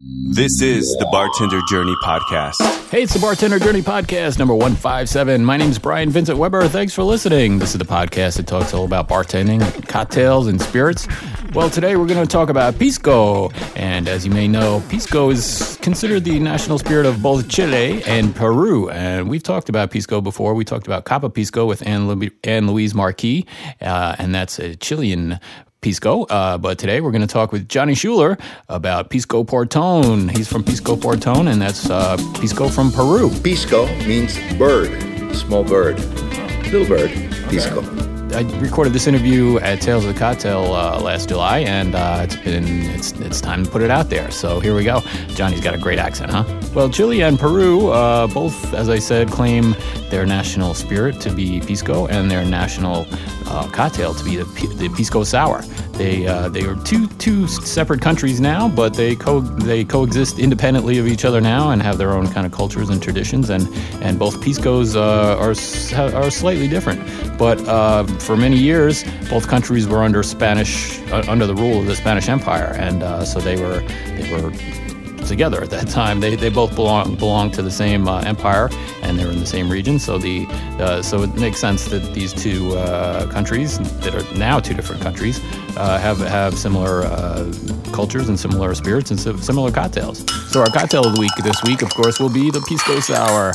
This is the Bartender Journey Podcast. Hey, it's the Bartender Journey Podcast, number 157. My name is Brian Vincent Weber. Thanks for listening. This is the podcast that talks all about bartending, cocktails, and spirits. Well, today we're going to talk about Pisco. And as you may know, Pisco is considered the national spirit of both Chile and Peru. And we've talked about Pisco before. We talked about Kappa Pisco with Anne, Louise Marquis, uh, and that's a Chilean Pisco. Uh, but today we're going to talk with Johnny Schuler about Pisco Porton. He's from Pisco Porton, and that's uh, Pisco from Peru. Pisco means bird, small bird, little bird, pisco. I recorded this interview at Tales of the Cocktail uh, last July, and uh, it's been it's it's time to put it out there. So here we go. Johnny's got a great accent, huh? Well, Chile and Peru uh, both, as I said, claim their national spirit to be pisco and their national uh, cocktail to be the, the pisco sour. They uh, they are two two separate countries now, but they co they coexist independently of each other now and have their own kind of cultures and traditions. And and both piscos uh, are are slightly different. But uh, for many years, both countries were under Spanish uh, under the rule of the Spanish Empire, and uh, so they were they were together at that time. They, they both belong belong to the same uh, empire, and they're in the same region. So the uh, so it makes sense that these two uh, countries that are now two different countries uh, have have similar uh, cultures and similar spirits and similar cocktails. So our cocktail of the week this week, of course, will be the pisco sour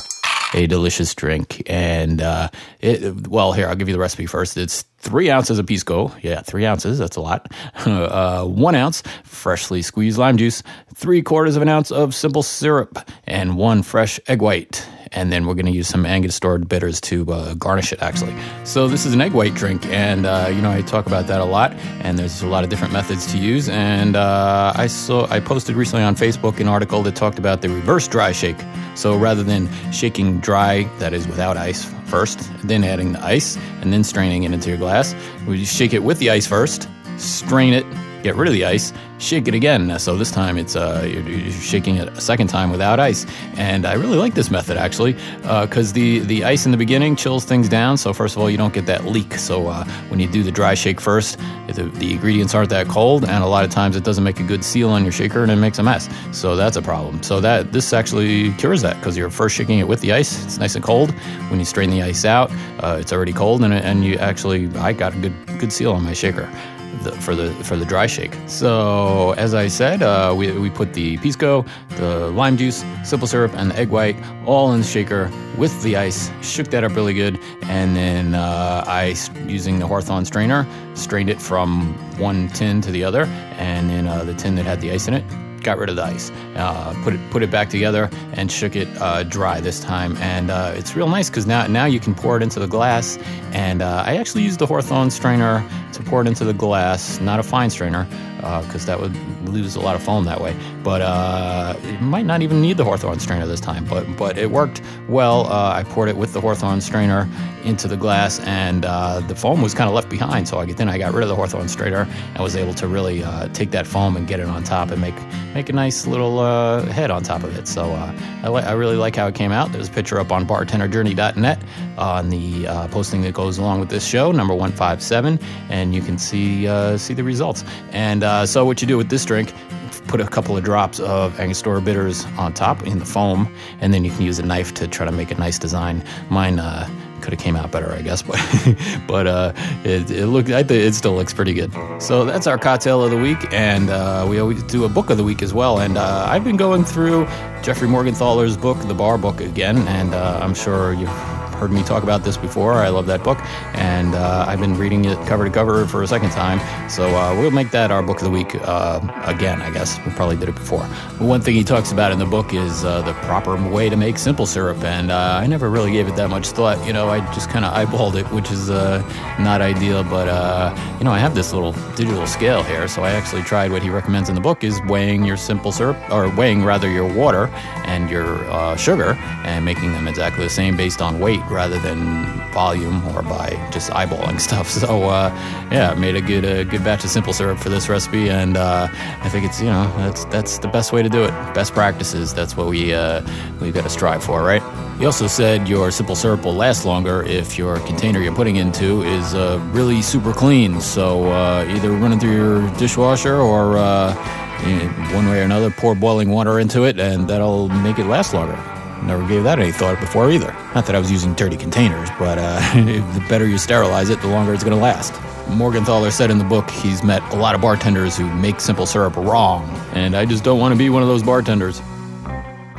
a delicious drink. And uh, it, well, here I'll give you the recipe first. It's three ounces of pisco. Yeah, three ounces. That's a lot. uh, one ounce freshly squeezed lime juice, three quarters of an ounce of simple syrup, and one fresh egg white. And then we're going to use some Angostura bitters to uh, garnish it, actually. So this is an egg white drink, and uh, you know I talk about that a lot. And there's a lot of different methods to use. And uh, I saw I posted recently on Facebook an article that talked about the reverse dry shake. So rather than shaking dry, that is without ice first, then adding the ice, and then straining it into your glass, we shake it with the ice first, strain it, get rid of the ice, shake it again. So this time it's uh, you're, shaking it a second time without ice. And I really like this method actually because the the ice in the beginning chills things down. So first of all, you don't get that leak. So uh, when you do the dry shake first, the, the ingredients aren't that cold, and a lot of times it doesn't make a good seal on your shaker, and it makes a mess. So that's a problem. So that this actually cures that because you're first shaking it with the ice. It's nice and cold. When you strain the ice out, uh, it's already cold, and and you actually I got a good good seal on my shaker the, for the for the dry shake. So as I said, uh, we, we put the pisco, the lime juice, simple syrup, and the egg white all in the shaker with the ice. Shook that up really good, and then uh, I using the Hawthorne strainer strained it from one tin to the other, and then uh, the tin that had the ice in it got rid of the ice, uh, put it put it back together, and shook it uh, dry this time. And uh, it's real nice because now now you can pour it into the glass. And uh, I actually used the Hawthorne strainer to pour it into the glass, not a fine strainer, because that would lose a lot of foam that way. But uh, it might not even need the Hawthorne strainer this time. But but it worked well. Uh, I poured it with the Hawthorne strainer into the glass, and the foam was kind of left behind. So I, then I got rid of the Hawthorne strainer and was able to really take that foam and get it on top and make make a nice little uh, head on top of it. So uh, I, li- I, really like how it came out. There's a picture up on bartenderjourney.net on the uh, posting that goes along with this show, number 157, and you can see uh, see the results. And uh, so what you do with this drink, put a couple of drops of Angostura bitters on top in the foam, and then you can use a knife to try to make a nice design. Mine uh, could have came out better, I guess, but but uh, it, it looked I it still looks pretty good. So that's our cocktail of the week, and uh, we always do a book of the week as well. And uh, I've been going through Jeffrey Morgenthaler's book, The Bar Book, again, and uh, I'm sure you've heard me talk about this before. I love that book, and uh, I've been reading it cover to cover for a second time. So uh, we'll make that our book of the week uh, again, I guess. We probably did it before. But one thing he talks about in the book is uh, the proper way to make simple syrup, and uh, I never really gave it that much thought. You know, I just kind of eyeballed it, which is not ideal. But you know, I have this little digital scale here, so I actually tried what he recommends in the book is weighing your simple syrup, or weighing rather your water and your sugar, and making them exactly the same based on weight rather than volume or by just eyeballing stuff. So uh, yeah, made a good a good batch of simple syrup for this recipe, and uh, I think it's you know that's that's the best way to do it. Best practices. That's what we uh, we've got to strive for, right? He also said your simple syrup will last longer if your container you're putting into is uh, really super clean. So uh, either run it through your dishwasher or uh, One way or another, pour boiling water into it, and that'll make it last longer. Never gave that any thought before either. Not that I was using dirty containers, but uh, the better you sterilize it, the longer it's going to last. Morgenthaler said in the book he's met a lot of bartenders who make simple syrup wrong, and I just don't want to be one of those bartenders.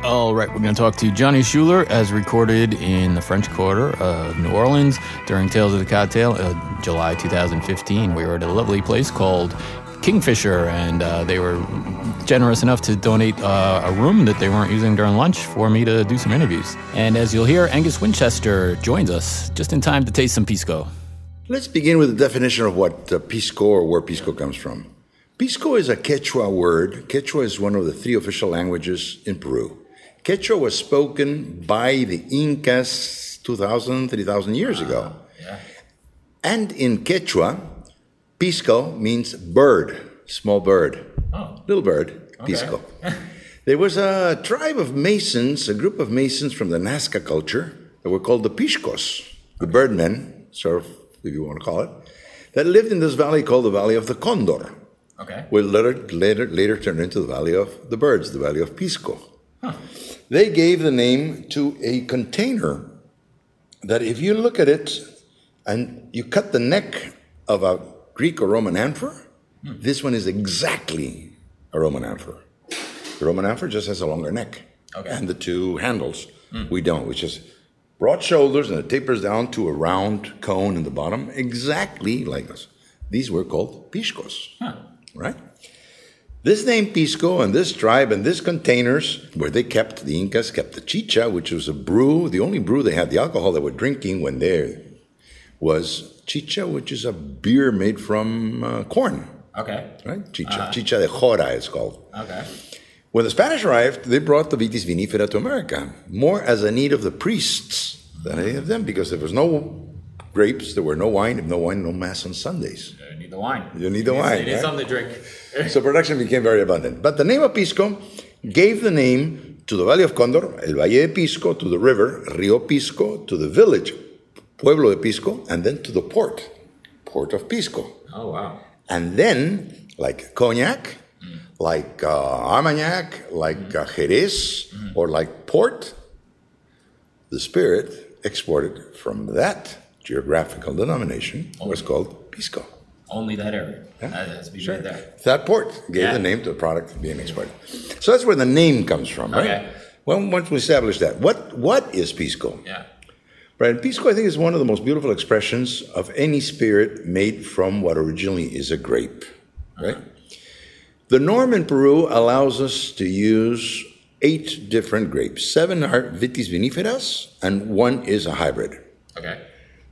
All right, we're going to talk to Johnny Schuler as recorded in the French Quarter of New Orleans during Tales of the Cocktail, uh, July 2015. We were at a lovely place called Kingfisher, and uh, they were generous enough to donate uh, a room that they weren't using during lunch for me to do some interviews. And as you'll hear, Angus Winchester joins us just in time to taste some pisco. Let's begin with the definition of what uh, pisco or where pisco comes from. Pisco is a Quechua word. Quechua is one of the three official languages in Peru. Quechua was spoken by the Incas 2,000, 3,000 years ago. And in Quechua, pisco means bird, small bird, Oh. little bird, pisco. there was a tribe of Masons, a group of Masons from the Nazca culture that were called the Piscos, the birdmen, sort of, if you want to call it, that lived in this valley called the Valley of the Condor, Okay. which later, later, later turned into the Valley of the Birds, the Valley of Pisco. They gave the name to a container that, if you look at it and you cut the neck of a Greek or Roman amphor, hmm. this one is exactly a Roman amphor. The Roman amphor just has a longer neck Okay. and the two handles. We don't, which is broad shoulders and it tapers down to a round cone in the bottom, exactly like this. These were called piscos, right? This name Pisco and this tribe and this containers where they kept the Incas kept the chicha, which was a brew. The only brew they had, the alcohol they were drinking when there was chicha, which is a beer made from uh, corn, Okay. right? Chicha, uh, chicha de jora is called. Okay. When the Spanish arrived, they brought the vitis vinifera to America, more as a need of the priests than any of them, because there was no grapes, there were no wine, if no wine, no mass on Sundays. You need the wine. You need the wine, You need right? something to drink. So production became very abundant. But the name of Pisco gave the name to the Valley of Condor, El Valle de Pisco, to the river, Rio Pisco, to the village, Pueblo de Pisco, and then to the port, Port of Pisco. Oh, wow. And then, like cognac, like uh, Armagnac, like uh, Jerez, or like port, the spirit exported from that geographical denomination was called Pisco. Only that area. That has to be made there. That port gave Yeah. the name to the product being exported. So that's where the name comes from, right? Okay. Well, once we establish that, what what is pisco? Yeah. Right, and pisco, I think, is one of the most beautiful expressions of any spirit made from what originally is a grape, right? The norm in Peru allows us to use eight different grapes. Seven are vitis viniferas, and one is a hybrid. Okay.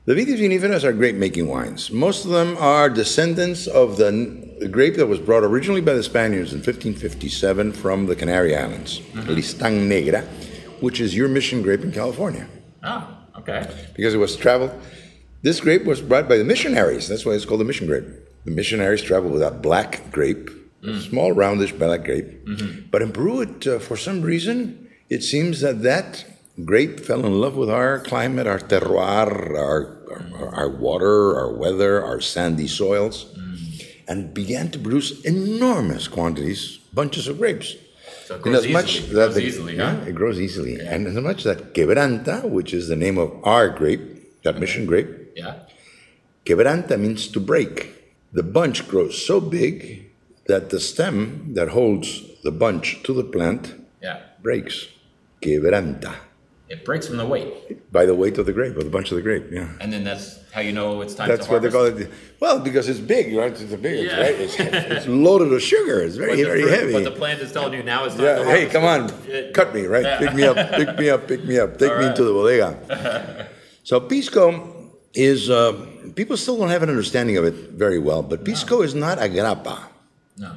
The vitis viniferas are grape making wines. Most of them are descendants of the grape that was brought originally by the Spaniards in 1557 from the Canary Islands, mm-hmm. Listán Negra, which is your mission grape in California Oh, okay. because it was traveled. This grape was brought by the missionaries. That's why it's called the mission grape. The missionaries traveled with that black grape, mm. small, roundish black grape. Mm-hmm. But in Peru, it, uh, for some reason, it seems that that grape fell in love with our climate, our terroir, our, our, our water, our weather, our sandy soils, mm. and began to produce enormous quantities, bunches of grapes. So it grows as much easily. It that grows the- easily, yeah, huh? it grows easily, and as much that quebranta, which is the name of our grape, that mission grape, Yeah. quebranta means to break. The bunch grows so big that the stem that holds the bunch to the plant Yeah. breaks. Quebranta It breaks from the weight. by the weight of the grape, of the bunch of the grape. Yeah. And then that's how you know it's time That's to what they call it. Well, because it's big, right? It's a big, Yeah. right? It's, it's loaded with sugar. It's very, very fruit- heavy. but the plant is telling you now it's time Yeah, hey, come on, It- cut me, right? Yeah. Pick me up, pick me up, pick me up, take me into the bodega. so pisco is uh, people still don't have an understanding of it very well, but pisco is not a grappa. No.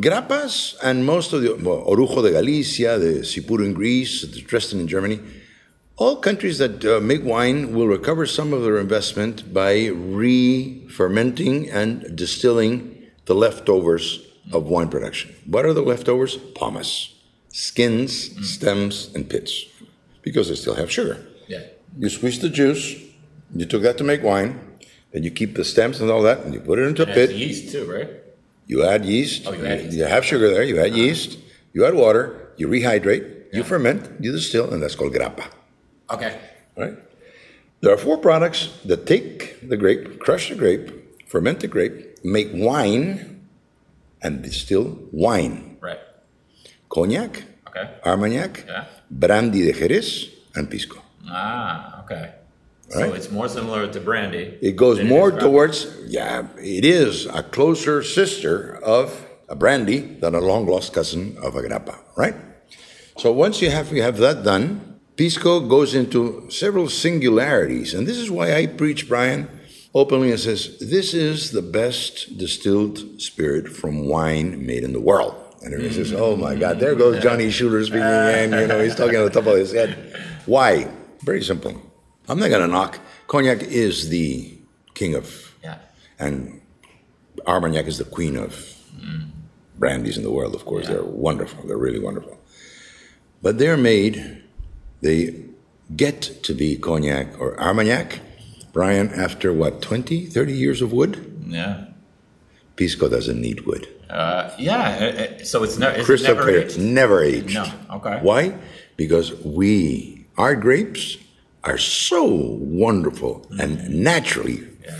Grappas and most of the well, Orujo de Galicia, the Tsipouro in Greece, the Trester in Germany, all countries that uh, make wine will recover some of their investment by re-fermenting and distilling the leftovers of wine production. What are the leftovers? Pomace, skins, stems, and pits, because they still have sugar. Yeah. You squeeze the juice, you took that to make wine, then you keep the stems and all that, and you put it into It a pit. yeast too, right? You add yeast. Oh, you add yeast. You have sugar there. You add yeast. You add water. You rehydrate. You ferment. You distill, and that's called grappa. Okay. Right? There are four products that take the grape, crush the grape, ferment the grape, make wine, and distill wine. Right. Cognac, Okay. Armagnac, Yeah. brandy de Jerez, and pisco. Ah, okay. So Right. it's more similar to brandy. It goes more grappa. towards, yeah, it is a closer sister of a brandy than a long lost cousin of a grappa, right? So once you have you have that done, pisco goes into several singularities, and this is why I preach, Brian, openly and says this is the best distilled spirit from wine made in the world. And everyone says, "Oh my God, there goes mm. Johnny Schuler speaking again." You know, he's talking on the top of his head. Why? Very simple. I'm not going to knock. Cognac is the king of, Yeah. and Armagnac is the queen of mm. brandies in the world. Of course, they're wonderful. They're really wonderful. But they're made. They get to be cognac or Armagnac, Brian, after what 20, 30 years of wood. Yeah. Pisco doesn't need wood. Uh, yeah. uh, uh, So it's, ne- it's Crystal never clear, aged? never aged. No, okay. Why? Because we, our grapes, are so wonderful and naturally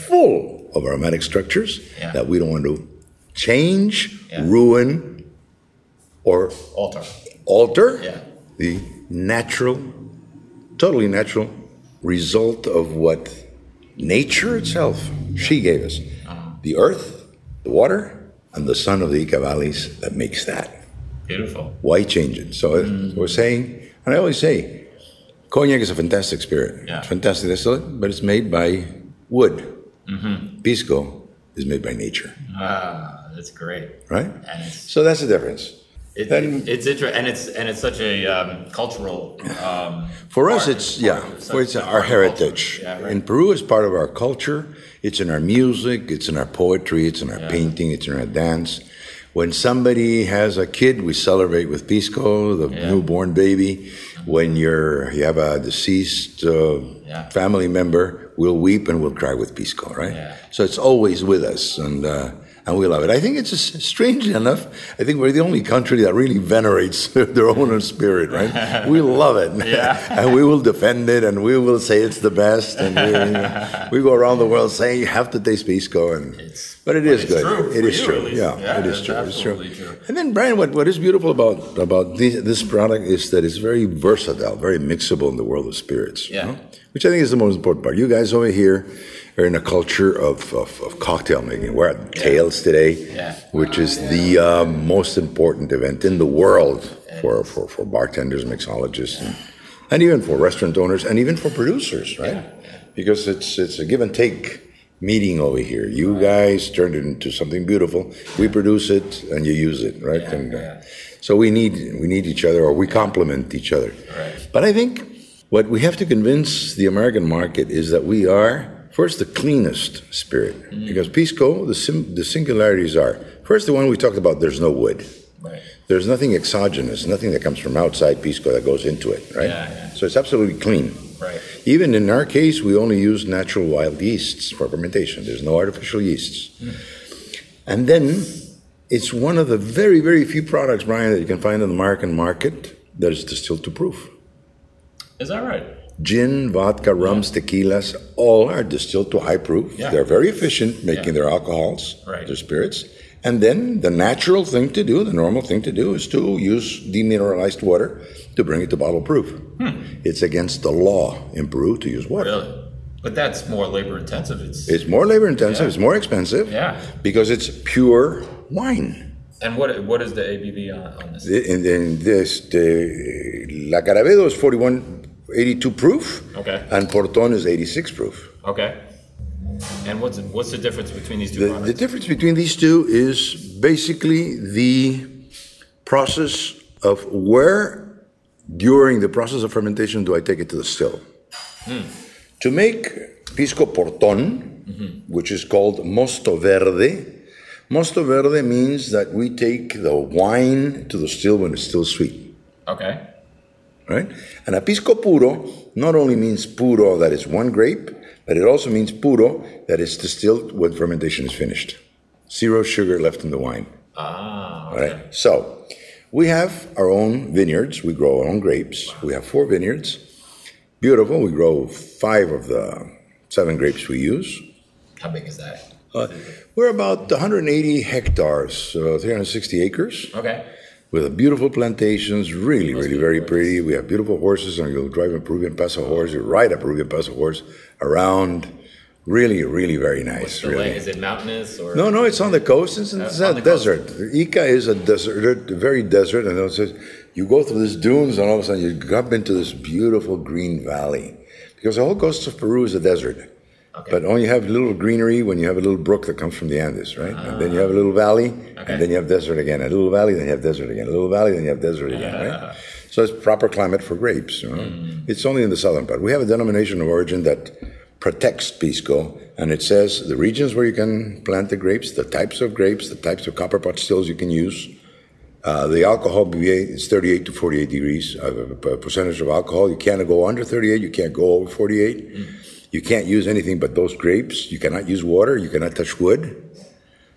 full of aromatic structures Yeah. that we don't want to change, Yeah. ruin, or alter. alter Yeah. the natural, totally natural result of what nature itself she gave us. Uh-huh. The earth, the water, and the sun of the Ica valleys that makes that. Beautiful. Why change it? So Mm. we're saying, and I always say, cognac is a fantastic spirit. Yeah. It's fantastic distillate, but it's made by wood. Mm-hmm. Pisco is made by nature, Ah, that's great. right? And So that's the difference. It, Then- it's interesting, and it's and it's such a um, cultural. Um, For us, it's yeah. Part of- For it's our part of culture. heritage. Yeah, right. In Peru, it's part of our culture. It's in our music. It's in our poetry. It's in our painting. It's in our dance. When somebody has a kid, we celebrate with pisco, the Yeah. newborn baby. When you're you have a deceased uh, Yeah. family member, we'll weep and we'll cry with pisco, right? Yeah. So it's always with us, and uh, and we love it. I think it's just, strangely enough, I think we're the only country that really venerates their own spirit, right? we love it, Yeah. and we will defend it, and we will say it's the best, and we, we go around the world saying you have to taste pisco, and It's- but it is good. true It is you, true. Yeah, Yeah, it is true. It's true. true. And then, Brian, what, what is beautiful about about this, this product is that it's very versatile, very mixable in the world of spirits. you Yeah. know? Which I think is the most important part. You guys over here are in a culture of, of, of cocktail making. We're at Tales today, Yeah. which is the uh, most important event in the world for, for, for bartenders, mixologists, and, and even for restaurant owners, and even for producers, right? Because it's it's a give and take meeting over here. You guys turned it into something beautiful. We produce it, and you use it, right? Yeah, and uh, so we need we need each other, or we complement each other. Right. But I think what we have to convince the American market is that we are first the cleanest spirit, because pisco the sim- the singularities are first the one we talked about. There's no wood. Right. There's nothing exogenous, nothing that comes from outside pisco that goes into it, right? Yeah, yeah. So it's absolutely clean. Right. Even in our case, we only use natural wild yeasts for fermentation. There's no artificial yeasts. Hmm. And then it's one of the very, very few products, Brian, that you can find in the American market that is distilled to proof. Is that right? Gin, vodka, rums, tequilas, all are distilled to high proof. Yeah. They're very efficient making Yeah. their alcohols, Right. their spirits. And then the natural thing to do, the normal thing to do, is to use demineralized water to bring it to bottle proof. Hmm. It's against the law in Peru to use water. Really? But that's more labor intensive. It's, It's more labor intensive, Yeah. it's more expensive Yeah. because it's pure wine. and what what is the ABV on, on this? In, in this, the, La Caravedo is 41, 82 proof, Okay. and Porton is 86 proof. Okay. And what's what's the difference between these two The, the difference between these two is basically the process of where during the process of fermentation do I take it to the still. Hmm. To make pisco porton, mm-hmm. which is called mosto verde, mosto verde means that we take the wine to the still when it's still sweet. okay. Right? And a pisco puro not only means puro that is one grape, but it also means puro that is distilled when fermentation is finished. zero sugar left in the wine. Ah, All right. So we have our own vineyards. We grow our own grapes. We have four vineyards. Beautiful. We grow five of the seven grapes we use. How big is that? Uh, we're about 180 hectares, uh, 360 acres, Okay. With beautiful plantations. Really, really very pretty. We have beautiful horses, and you'll drive a Peruvian Paso horse. You ride a Peruvian Paso horse around. Really, really very nice. Really. is it mountainous or? No, no, it's on the coast. It's, it's Uh, the coast. desert. Ica is a desert, very desert, and it says you go through these dunes, and all of a sudden you come into this beautiful green valley. Because the whole coast of Peru is a desert, but only have a little greenery when you have a little brook that comes from the Andes, right? and then you have a little valley, Okay. and then you have desert again. A little valley, then you have desert again. A little valley, then you have desert again, right? So it's proper climate for grapes. You know? It's only in the southern part. We have a denomination of origin that protects Pisco, and it says the regions where you can plant the grapes, the types of grapes, the types of copper pot stills you can use. Uh, the alcohol BA is 38 to 48 degrees uh, p- percentage of alcohol. You can't go under 38. You can't go over 48. You can't use anything but those grapes. You cannot use water. You cannot touch wood.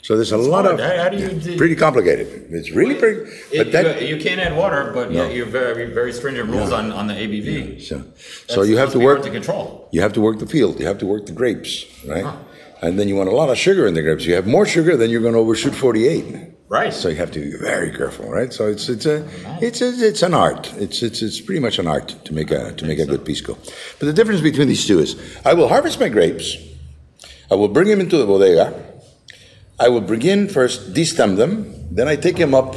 So there's a lot hard. of How- do you do- pretty complicated. It's really pretty. But that, you, you can't add water, but No. you you're very very stringent rules on, on the ABV. so, That's so you have to work. to control. You have to work the field. You have to work the grapes, right? And then you want a lot of sugar in the grapes. You have more sugar, then you're going to overshoot 48. Right. So you have to be very careful, right? So it's it's a it's a, it's an art. It's it's it's pretty much an art to make a to make a good pisco. But the difference between these two is, I will harvest my grapes. I will bring them into the bodega. I will begin first destem them. Then I take them up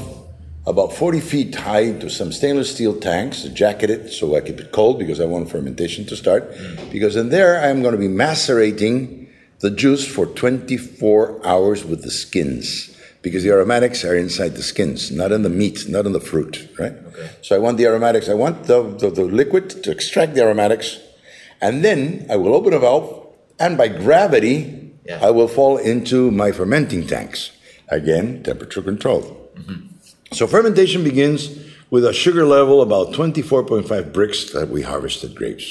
about 40 feet high to some stainless steel tanks, jacket it so I keep it cold because I want fermentation to start. Mm. Because in there I am going to be macerating the juice for 24 hours with the skins. Because the aromatics are inside the skins, not in the meat, not in the fruit, right? Okay. So I want the aromatics, I want the, the, the liquid to extract the aromatics, and then I will open a valve, and by gravity, Yeah. I will fall into my fermenting tanks. Again, temperature controlled. Mm-hmm. So fermentation begins with a sugar level about 24.5 brix that we harvested grapes.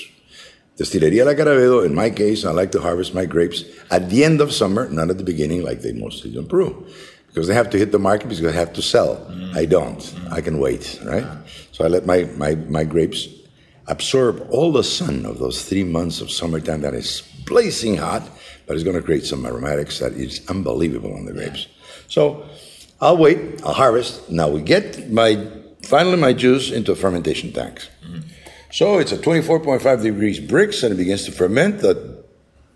Destilería La Caravedo, in my case, I like to harvest my grapes at the end of summer, not at the beginning like they mostly do in Peru. Because they have to hit the market because they have to sell. I don't. I can wait, right? So I let my, my, my grapes absorb all the sun of those three months of summertime that is blazing hot, but it's going to create some aromatics that is unbelievable on the grapes. So I'll wait, I'll harvest. Now we get my finally my juice into fermentation tanks. So it's at 24.5 degrees brix and it begins to ferment that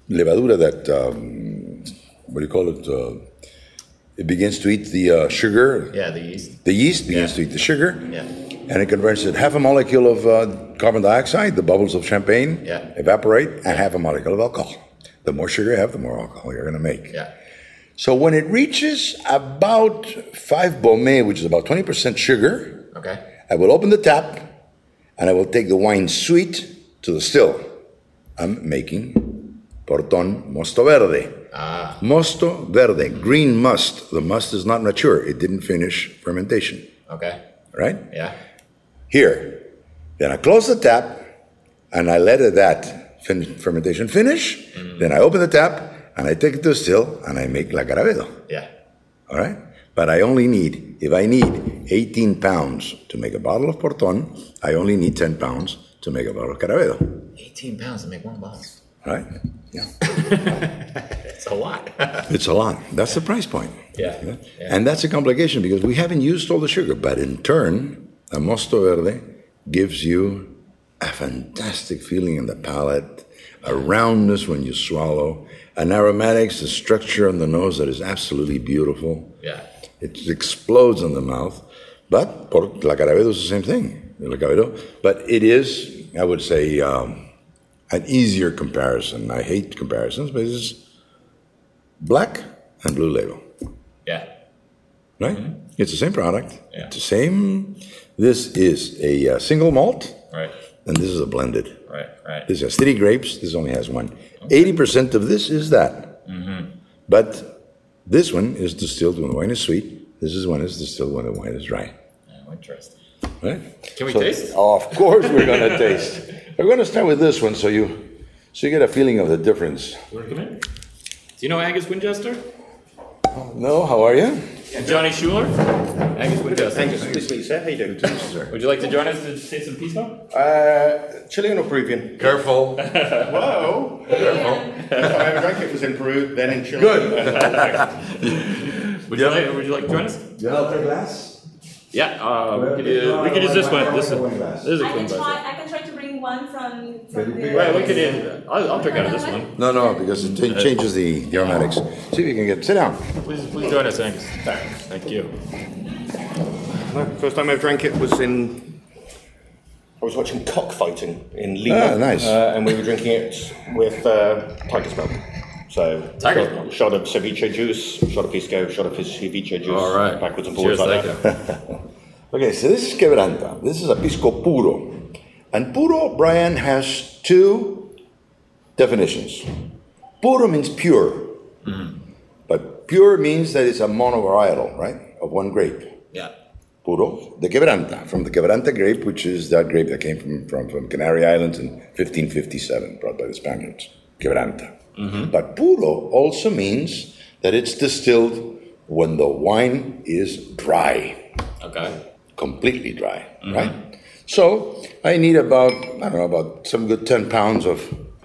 levadura, that, um, what do you call it? Uh, it begins to eat the uh, sugar. Yeah, the yeast. The yeast begins Yeah. to eat the sugar. Yeah. And it converts it half a molecule of uh, carbon dioxide, the bubbles of champagne Yeah. evaporate, and half a molecule of alcohol. The more sugar you have, the more alcohol you're going to make. Yeah. So when it reaches about five baume, which is about 20% sugar, Okay. I will open the tap and I will take the wine sweet to the still. I'm making Porton Mosto Verde. Ah. Mosto Verde, green must. The must is not mature, it didn't finish fermentation, Okay. right? Yeah. Here. Then I close the tap and I let it, that fin- fermentation finish. Then I open the tap and I take it to the still and I make La Caravedo. Yeah. All right? But I only need, if I need 18 pounds to make a bottle of Porton, I only need 10 pounds to make a bottle of Caravedo. 18 pounds to make one bottle. Right? Yeah. It's a lot. It's a lot. That's the price point. Yeah. Yeah. And that's a complication because we haven't used all the sugar. But in turn, a Mosto Verde gives you a fantastic feeling in the palate, a roundness when you swallow, an aromatics, a structure on the nose that is absolutely beautiful. yeah. It explodes in the mouth. But por, La Caravedo is the same thing. La Caravedo. But it is, I would say, um, an easier comparison. I hate comparisons, but it's black and blue label, Yeah. right? It's the same product. Yeah. It's the same. This is a uh, single malt, Right. and this is a blended. Right. Right. This has three grapes. This only has one. Eighty percent of this is that, Mm -hmm. but this one is distilled when the wine is sweet. This is one is distilled when the wine is dry. Oh, interesting. Right? Can we taste? Of course, we're going to taste. We're going to start with this one, so you, so you get a feeling of the difference. Do you know Angus Winchester? No, how are you? And Johnny Schuler. Angus, Winchester. do you Angus, nice to meet you, sir. How you doing? Would you like to join us to taste some pisco? Uh, Chilean or Peruvian? Careful. Whoa! Careful. I ever drank it was in Peru, then in Chile. Good. Would you like? Would you like to join us? You have a glass? Yeah. Uh, we could use, we could use this one. This is this is a I clean glass. One from. from the, Right. We could. use- I'll, I'll drink out of this one. No, no, because it cha- changes the, the aromatics. See if you can get, sit down. Please, please join us, Angus. Thank you. No, First time I ever drank it was in. I was watching cockfighting in Lima. Ah, nice. Uh, and we were drinking it with uh, tiger's milk. So, Tiger's shot, milk. shot of ceviche juice, shot of pisco, shot of his ceviche juice. All right. Backwards and forwards Cheers, like thank that. Okay, so this is quebranta. This is a pisco puro. And puro, Brian, has two definitions. Puro means pure. Mm-hmm. But pure means that it's a monovarietal, right? Of one grape. Yeah. Puro, the quebranta, from the quebranta grape, which is that grape that came from, from, from Canary Islands in 1557, brought by the Spaniards. Quebranta. Mm-hmm. But puro also means that it's distilled when the wine is dry Okay. completely dry, mm-hmm. right? So I need about I don't know about some good ten pounds of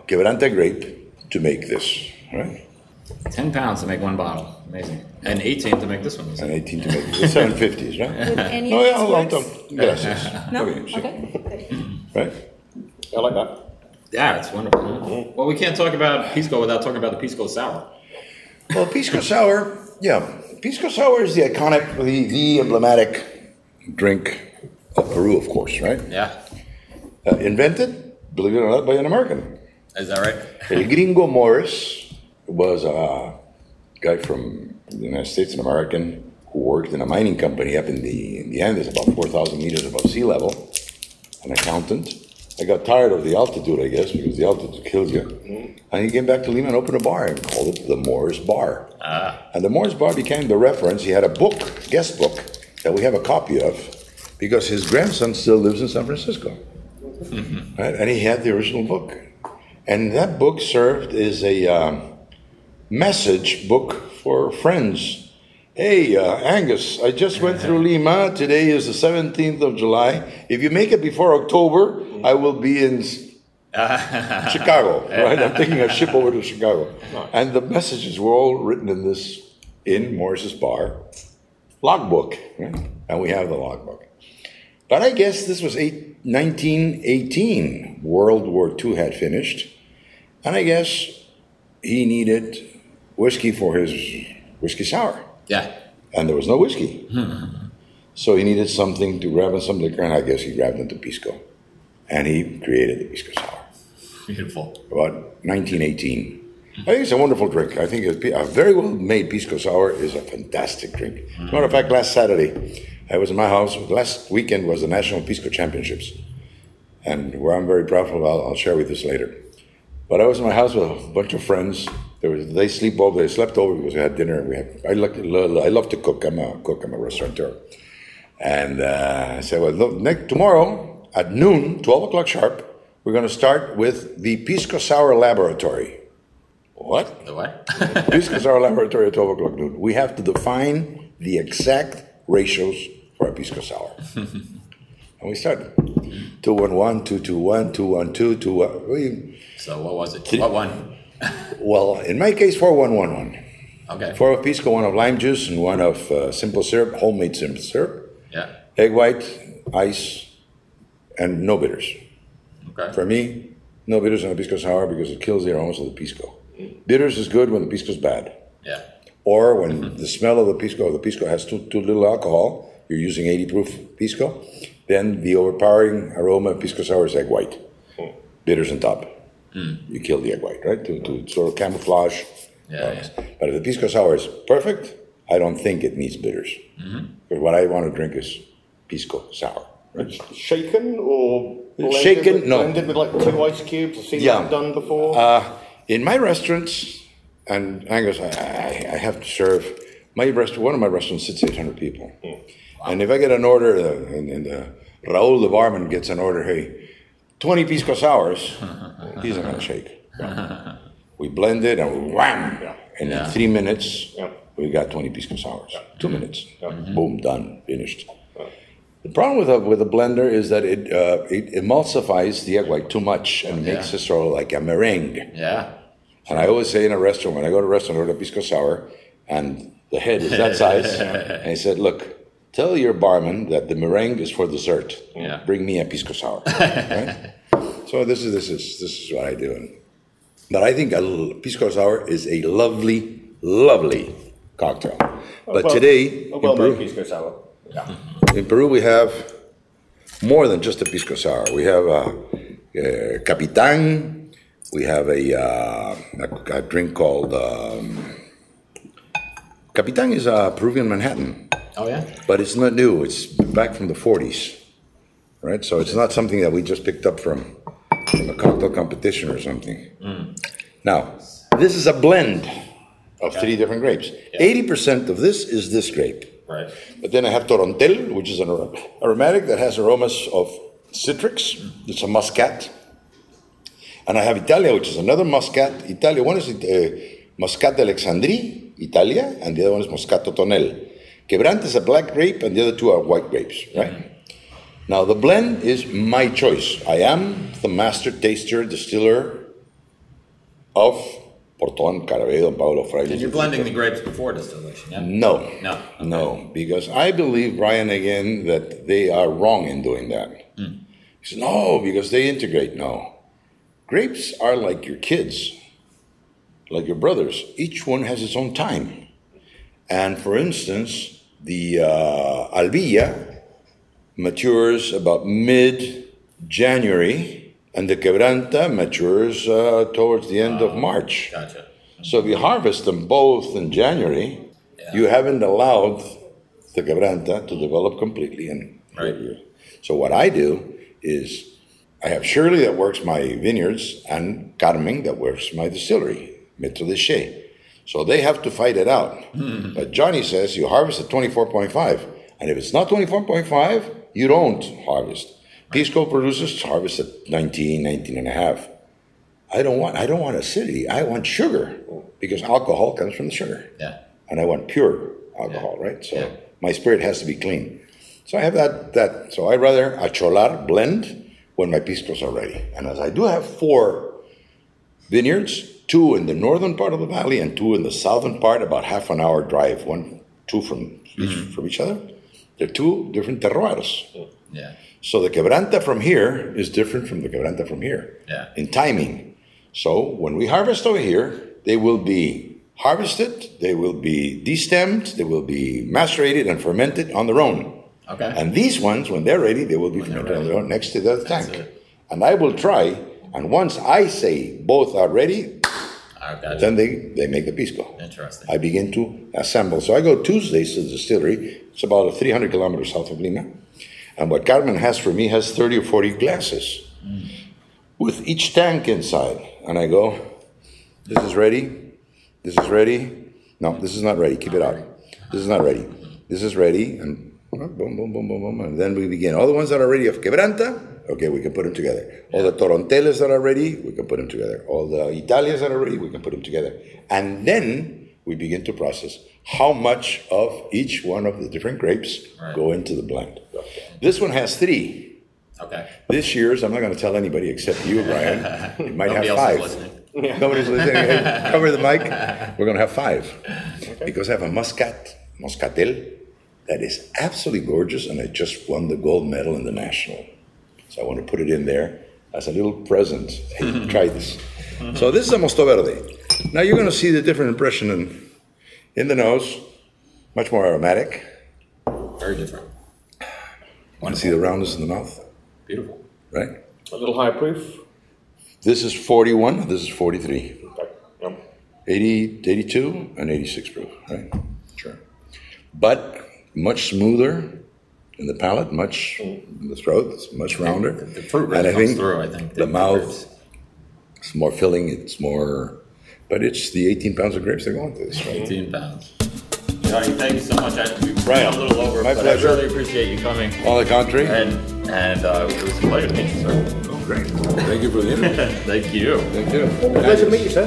quebranta grape to make this, right? Ten pounds to make one bottle. Amazing. And eighteen to make this one. And eighteen to make it. Seven fifties, right? Would any No, yeah, this hold on, works? don't- gracias. No. Okay. Okay. Right? I like that. Yeah, it's wonderful. Mm-hmm. Well, we can't talk about pisco without talking about the pisco sour. Well, pisco sour, yeah, pisco sour is the iconic, the, the emblematic drink of Peru, of course, right? Yeah. Uh, invented, believe it or not, by an American. Is that right? El Gringo Morris was a guy from the United States, an American, who worked in a mining company up in the, in the Andes, about 4,000 meters above sea level, an accountant. I got tired of the altitude, I guess, because the altitude kills you. And he came back to Lima and opened a bar and called it the Morris Bar. Ah. And the Morris Bar became the reference. He had a book, guest book, that we have a copy of, because his grandson still lives in San Francisco. Right? And he had the original book. And that book served as a um, message book for friends. Hey, uh, Angus, I just went through Lima. Today is the 17th of July. If you make it before October, I will be in Chicago, right? I'm taking a ship over to Chicago. And the messages were all written in this, in Morris's bar, logbook. Right? And we have the logbook. But I guess this was eight, 1918. World War II had finished. And I guess he needed whiskey for his whiskey sour. Yeah. And there was no whiskey. Hmm. so he needed something to grab in some liquor, and I guess he grabbed into Pisco. And he created the Pisco Sour Beautiful. about 1918. I think it's a wonderful drink. I think a, very well made Pisco Sour is a fantastic drink. As a matter of fact, last Saturday, I was in my house. Last weekend was the National Pisco Championships. And where I'm very proud of, I'll, I'll share with this later. But I was in my house with a bunch of friends. Was, they sleep over. They slept over because we had dinner. We had, I, like, I love to cook. I'm a cook. I'm a restaurateur. And uh, I said, well, look, tomorrow at noon, 12 o'clock sharp, we're going to start with the Pisco Sour Laboratory. What? The what? Pisco Sour Laboratory at 12 o'clock noon. We have to define the exact ratios for a Pisco Sour. and we started. 211, 221, 212, 21. We- so what was it? What one? Well, in my case, 4111. Okay. Four of pisco, one of lime juice, and one of uh, simple syrup, homemade simple syrup, Yeah. egg white, ice, and no bitters. Okay. For me, no bitters on a pisco sour because it kills the aromas of the pisco. Bitters is good when the pisco's bad, Yeah. or when the smell of the pisco, the pisco has too, too little alcohol. You're using 80 proof pisco. Then the overpowering aroma of pisco sour is egg white, hmm. bitters on top. Hmm. You kill the egg white, right? To, to sort of camouflage. Yeah, uh, aromas. But if the pisco sour is perfect, I don't think it needs bitters. Mm-hmm. Because what I want to drink is pisco sour. Right? Shaken or blended Shaken, with- no. Blended with like two ice cubes. I've seen Yeah. that done before. Uh, in my restaurants, and Angus, I, I, I have to serve. My rest, one of my restaurants sits 800 people, and if I get an order, uh, and, and uh, Raul the barman gets an order, hey, 20 pisco sours, he's not gonna shake. We blend it and wham, and Yeah. in three minutes, Yeah. we got 20 pisco sours. Two minutes. Boom, done, finished. The problem with a, with a blender is that it, uh, it emulsifies the egg white too much and makes Yeah. it sort of like a meringue. Yeah. And I always say in a restaurant, when I go to a restaurant, I order a pisco sour, and the head is that size. and he said, Look, tell your barman that the meringue is for dessert. Yeah. Bring me a pisco sour. right? So this is this is this is what I do. But I think a pisco sour is a lovely, lovely cocktail. But Well, today a well-made pisco sour. Yeah. in Peru we have more than just a pisco sour. We have a, uh Capitan. We have a, uh, a, a drink called um, Capitan is a Peruvian Manhattan, Oh yeah. but it's not new. It's back from the 40s, right? So it's not something that we just picked up from, from a cocktail competition or something. Now, this is a blend of three different grapes. 80% of this is this grape. Right. But then I have Torontel, which is an aromatic that has aromas of citrus. It's a muscat. And I have Italia, which is another muscat. Italia, one is uh, Muscat d'Alexandrie, Italia, and the other one is Moscato Tonel. Quebrante is a black grape, and the other two are white grapes, right? Now, the blend is my choice. I am the master taster, distiller of Porton, and Paulo. And you're blending the grapes before distillation, yeah? No. No. No, because I believe, Brian, again, that they are wrong in doing that. He said, no, because they integrate. No. Grapes are like your kids, like your brothers. Each one has its own time. And for instance, the uh, Albilla matures about mid January, and the Quebranta matures uh, towards the end of March. Gotcha. So if you harvest them both in January, you haven't allowed the quebranta to develop completely and Right. So what I do is I have Shirley that works my vineyards and Carmen that works my distillery, Metro de Che. So they have to fight it out. But Johnny says you harvest at 24.5. And if it's not 24.5, you don't harvest. Pisco producers harvest at 19, 19 and a half. I don't want I don't want acidity. I want sugar because alcohol comes from the sugar. Yeah. And I want pure alcohol, right? So Yeah. my spirit has to be clean. So I have that that so I rather a cholar blend when my piscos are ready. And as I do have four vineyards, two in the northern part of the valley and two in the southern part, about half an hour drive, one two from each mm-hmm. from each other. They're two different terroirs. Yeah. So the quebranta from here is different from the quebranta from here Yeah. in timing. So when we harvest over here, they will be harvested, they will be destemmed, they will be macerated and fermented on their own. Okay. And these ones, when they're ready, they will be fermented on their own next to the tank. it. And I will try, and once I say both are ready, then they, they make the pisco. Interesting. I begin to assemble. So I go Tuesdays to the distillery. It's about 300 kilometers south of Lima. And what Carmen has for me has 30 or 40 glasses with each tank inside. And I go, this is ready. This is ready. No, this is not ready. Keep it out. This is not ready. This is ready. And boom, boom, boom, boom, boom. And then we begin. All the ones that are ready of Quebranta, okay, we can put them together. All the Toronteles that are ready, we can put them together. All the Italias that are ready, we can put them together. And then we begin to process how much of each one of the different grapes Right. go into the blend. This one has three. Okay. This year's, I'm not going to tell anybody except you, Brian. You might Nobody have else is five. listening. Nobody's listening. Hey, cover the mic. We're going to have five. Because I have a Muscat, Moscatel, that is absolutely gorgeous, and I just won the gold medal in the national. So I want to put it in there as a little present. Hey, try this. So this is a Mosto Verde. Now you're going to see the different impression in, in the nose, much more aromatic. Very different. Want to see the roundness in the mouth, Beautiful. right? A little higher proof. This is 41, this is 43. Okay. Yep. 80, 82 and 86 proof, right? Sure. But much smoother in the palate, much in the throat, it's much rounder. The fruit and really I comes think through, I think. the the mouth, grapes. it's more filling, it's more, but it's the 18 pounds of grapes they're going this, right? 18 pounds. Johnny, thank you so much. I, we Right. a little over, My but pleasure. I really appreciate you coming. On the country. And and uh, it was a pleasure to meet you, sir. Great. Thank you for the interview. Thank you. Thank you. Pleasure to meet you, sir.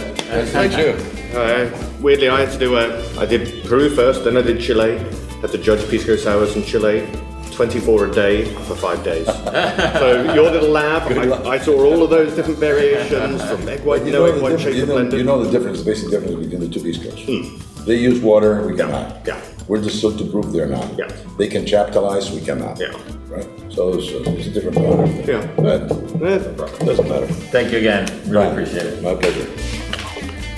Thank you. Uh, weirdly, I had to do a. I did Peru first, then I did Chile. Had to judge pisco sours in Chile, 24 a day for five days. so your little lab, I, I saw all of those different variations from egg white, You no know, egg the white, difference, you, know, blended. you know the difference, the basic difference between the two bistros. They use water, we cannot. Yeah. We're just so to prove they're not. Yeah. They can chaptalize, we cannot. Yeah. Right? So it's, uh, it's a different product. Yeah. But Yeah. doesn't matter. Thank you again. Really Right. appreciate it. My pleasure.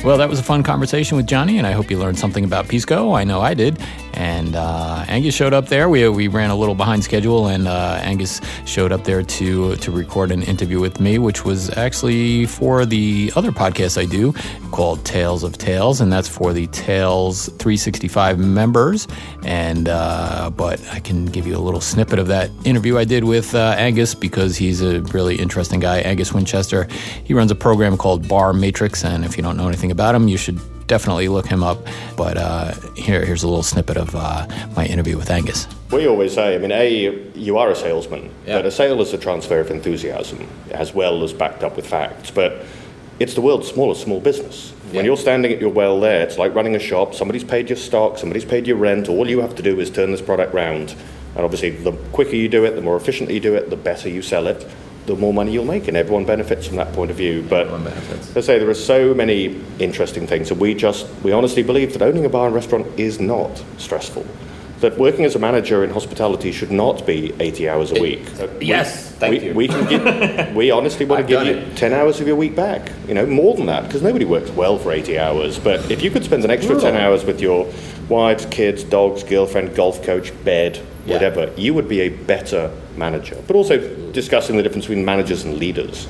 Well, that was a fun conversation with Johnny, and I hope you learned something about Pisco. I know I did. And uh, Angus showed up there. We, we ran a little behind schedule, and uh, Angus showed up there to to record an interview with me, which was actually for the other podcast I do called Tales of Tales, and that's for the Tales 365 members. And uh, but I can give you a little snippet of that interview I did with uh, Angus because he's a really interesting guy. Angus Winchester. He runs a program called BarMetrix, and if you don't know anything about him, you should definitely look him up. But uh, here, here's a little snippet of uh, my interview with Angus. We always say, I mean, A, you are a salesman, Yeah. but a sale is a transfer of enthusiasm as well as backed up with facts. But it's the world's smallest small business. When you're standing at your well there, it's like running a shop. Somebody's paid your stock, somebody's paid your rent. All you have to do is turn this product round. And obviously, the quicker you do it, the more efficiently you do it, the better you sell it, the more money you'll make. And everyone benefits from that point of view. But benefits. I say there are so many interesting things, and we just we honestly believe that owning a bar and restaurant is not stressful. That working as a manager in hospitality should not be 80 hours a week. That we- yes, thank we, you. We can give, we honestly want I've to give you it. 10 hours of your week back. You know, more than that, because nobody works well for 80 hours. But if you could spend an extra 10 hours with your wives, kids, dogs, girlfriend, golf coach, bed, Yeah. whatever, you would be a better manager. But also discussing the difference between managers and leaders.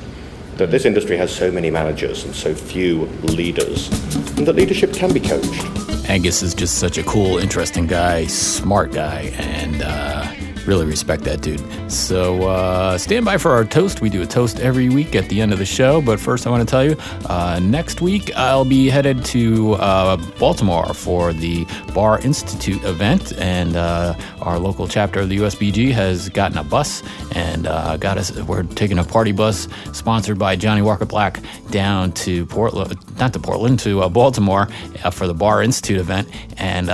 That this industry has so many managers and so few leaders, and that leadership can be coached. Angus is just such a cool, interesting guy, smart guy, and uh, really respect that dude. So uh, stand by for our toast. We do a toast every week at the end of the show. But first, I want to tell you uh, next week I'll be headed to uh, Baltimore for the Bar Institute event, and uh, our local chapter of the USBG has gotten a bus and uh, got us. We're taking a party bus sponsored by Johnnie Walker Black down to Portland, not to Portland, to uh, Baltimore for the Bar Institute event. And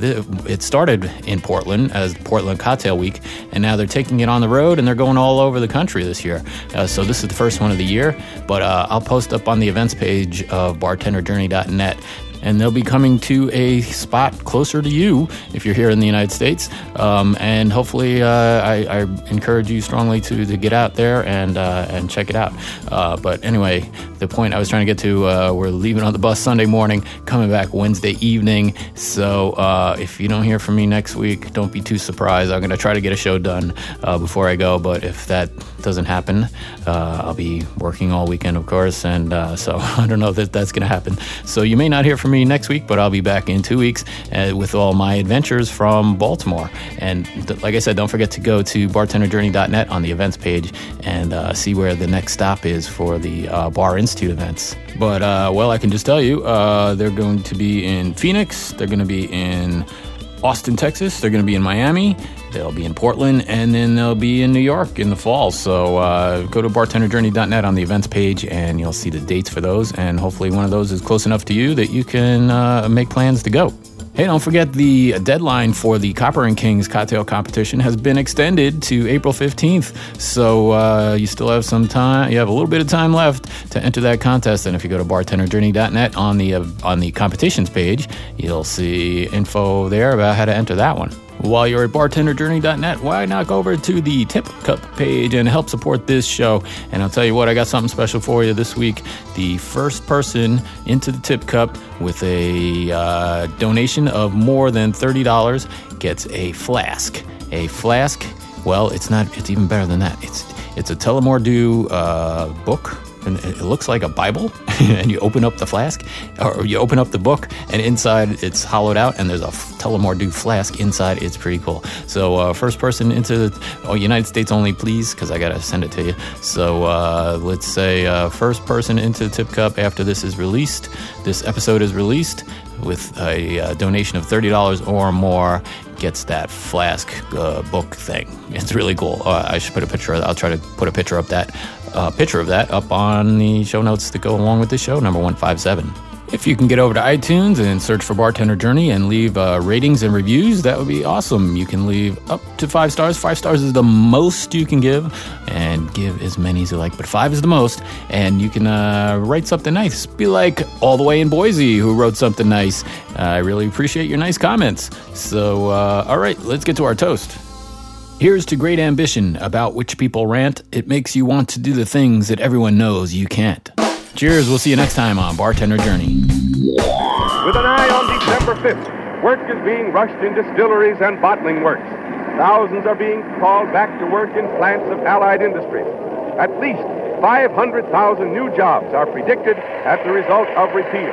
th- it started in Portland as Portland Cocktail Week, and now they're taking it on the road and they're going all over the country this year. Uh, so this is the first one of the year, but uh, I'll post up on the events page of bartenderjourney.net and they'll be coming to a spot closer to you if you're here in the United States. Um, and hopefully, uh, I, I encourage you strongly to, to get out there and uh, and check it out. Uh, but anyway, the point I was trying to get to, uh, we're leaving on the bus Sunday morning, coming back Wednesday evening. So uh, if you don't hear from me next week, don't be too surprised. I'm going to try to get a show done uh, before I go. But if that doesn't happen, uh, I'll be working all weekend, of course, and uh, so I don't know that that's going to happen. So you may not hear from me next week, but I'll be back in two weeks uh, with all my adventures from Baltimore. And th- like I said, don't forget to go to bartenderjourney.net on the events page and uh, see where the next stop is for the uh, Bar Institute events. But uh, well, I can just tell you, they're going to be in Phoenix. They're going to be in Austin, Texas. They're going to be in Miami. They'll be in Portland, and then they'll be in New York in the fall. So uh, go to bartenderjourney.net on the events page, and you'll see the dates for those. And hopefully, one of those is close enough to you that you can uh, make plans to go. Hey, don't forget the deadline for the Copper and Kings cocktail competition has been extended to April 15th. So uh, you still have some time. You have a little bit of time left to enter that contest. And if you go to bartenderjourney.net on the uh, on the competitions page, you'll see info there about how to enter that one. While you're at bartenderjourney.net, why not go over to the Tip Cup page and help support this show? And I'll tell you what, I got something special for you this week. The first person into the Tip Cup with a uh, donation of more than $30 gets a flask. A flask, well, it's not, it's even better than that. It's, it's a Tullamore Dew uh, book and it looks like a Bible, and you open up the flask, or you open up the book, and inside it's hollowed out, and there's a Tullamore Dew flask inside. It's pretty cool. So, uh, first person into the oh, United States only, please, because I gotta send it to you. So, uh, let's say uh, first person into the tip cup after this is released, this episode is released. with a uh, donation of $30 or more gets that flask uh, book thing. It's really cool. Uh, I should put a picture. I'll try to put a picture of that uh, picture of that up on the show notes that go along with the show number 157. If you can get over to iTunes and search for Bartender Journey and leave uh, ratings and reviews, that would be awesome. You can leave up to five stars. Five stars is the most you can give, and give as many as you like, but five is the most. And you can uh, write something nice. Be like all the way in Boise, who wrote something nice. I really appreciate your nice comments. So, uh, all right, let's get to our toast. Here's to great ambition about which people rant. It makes you want to do the things that everyone knows you can't. Cheers. We'll see you next time on Bartender Journey. With an eye on December 5th, work is being rushed in distilleries and bottling works. Thousands are being called back to work in plants of allied industries. At least 500,000 new jobs are predicted as the result of repeal.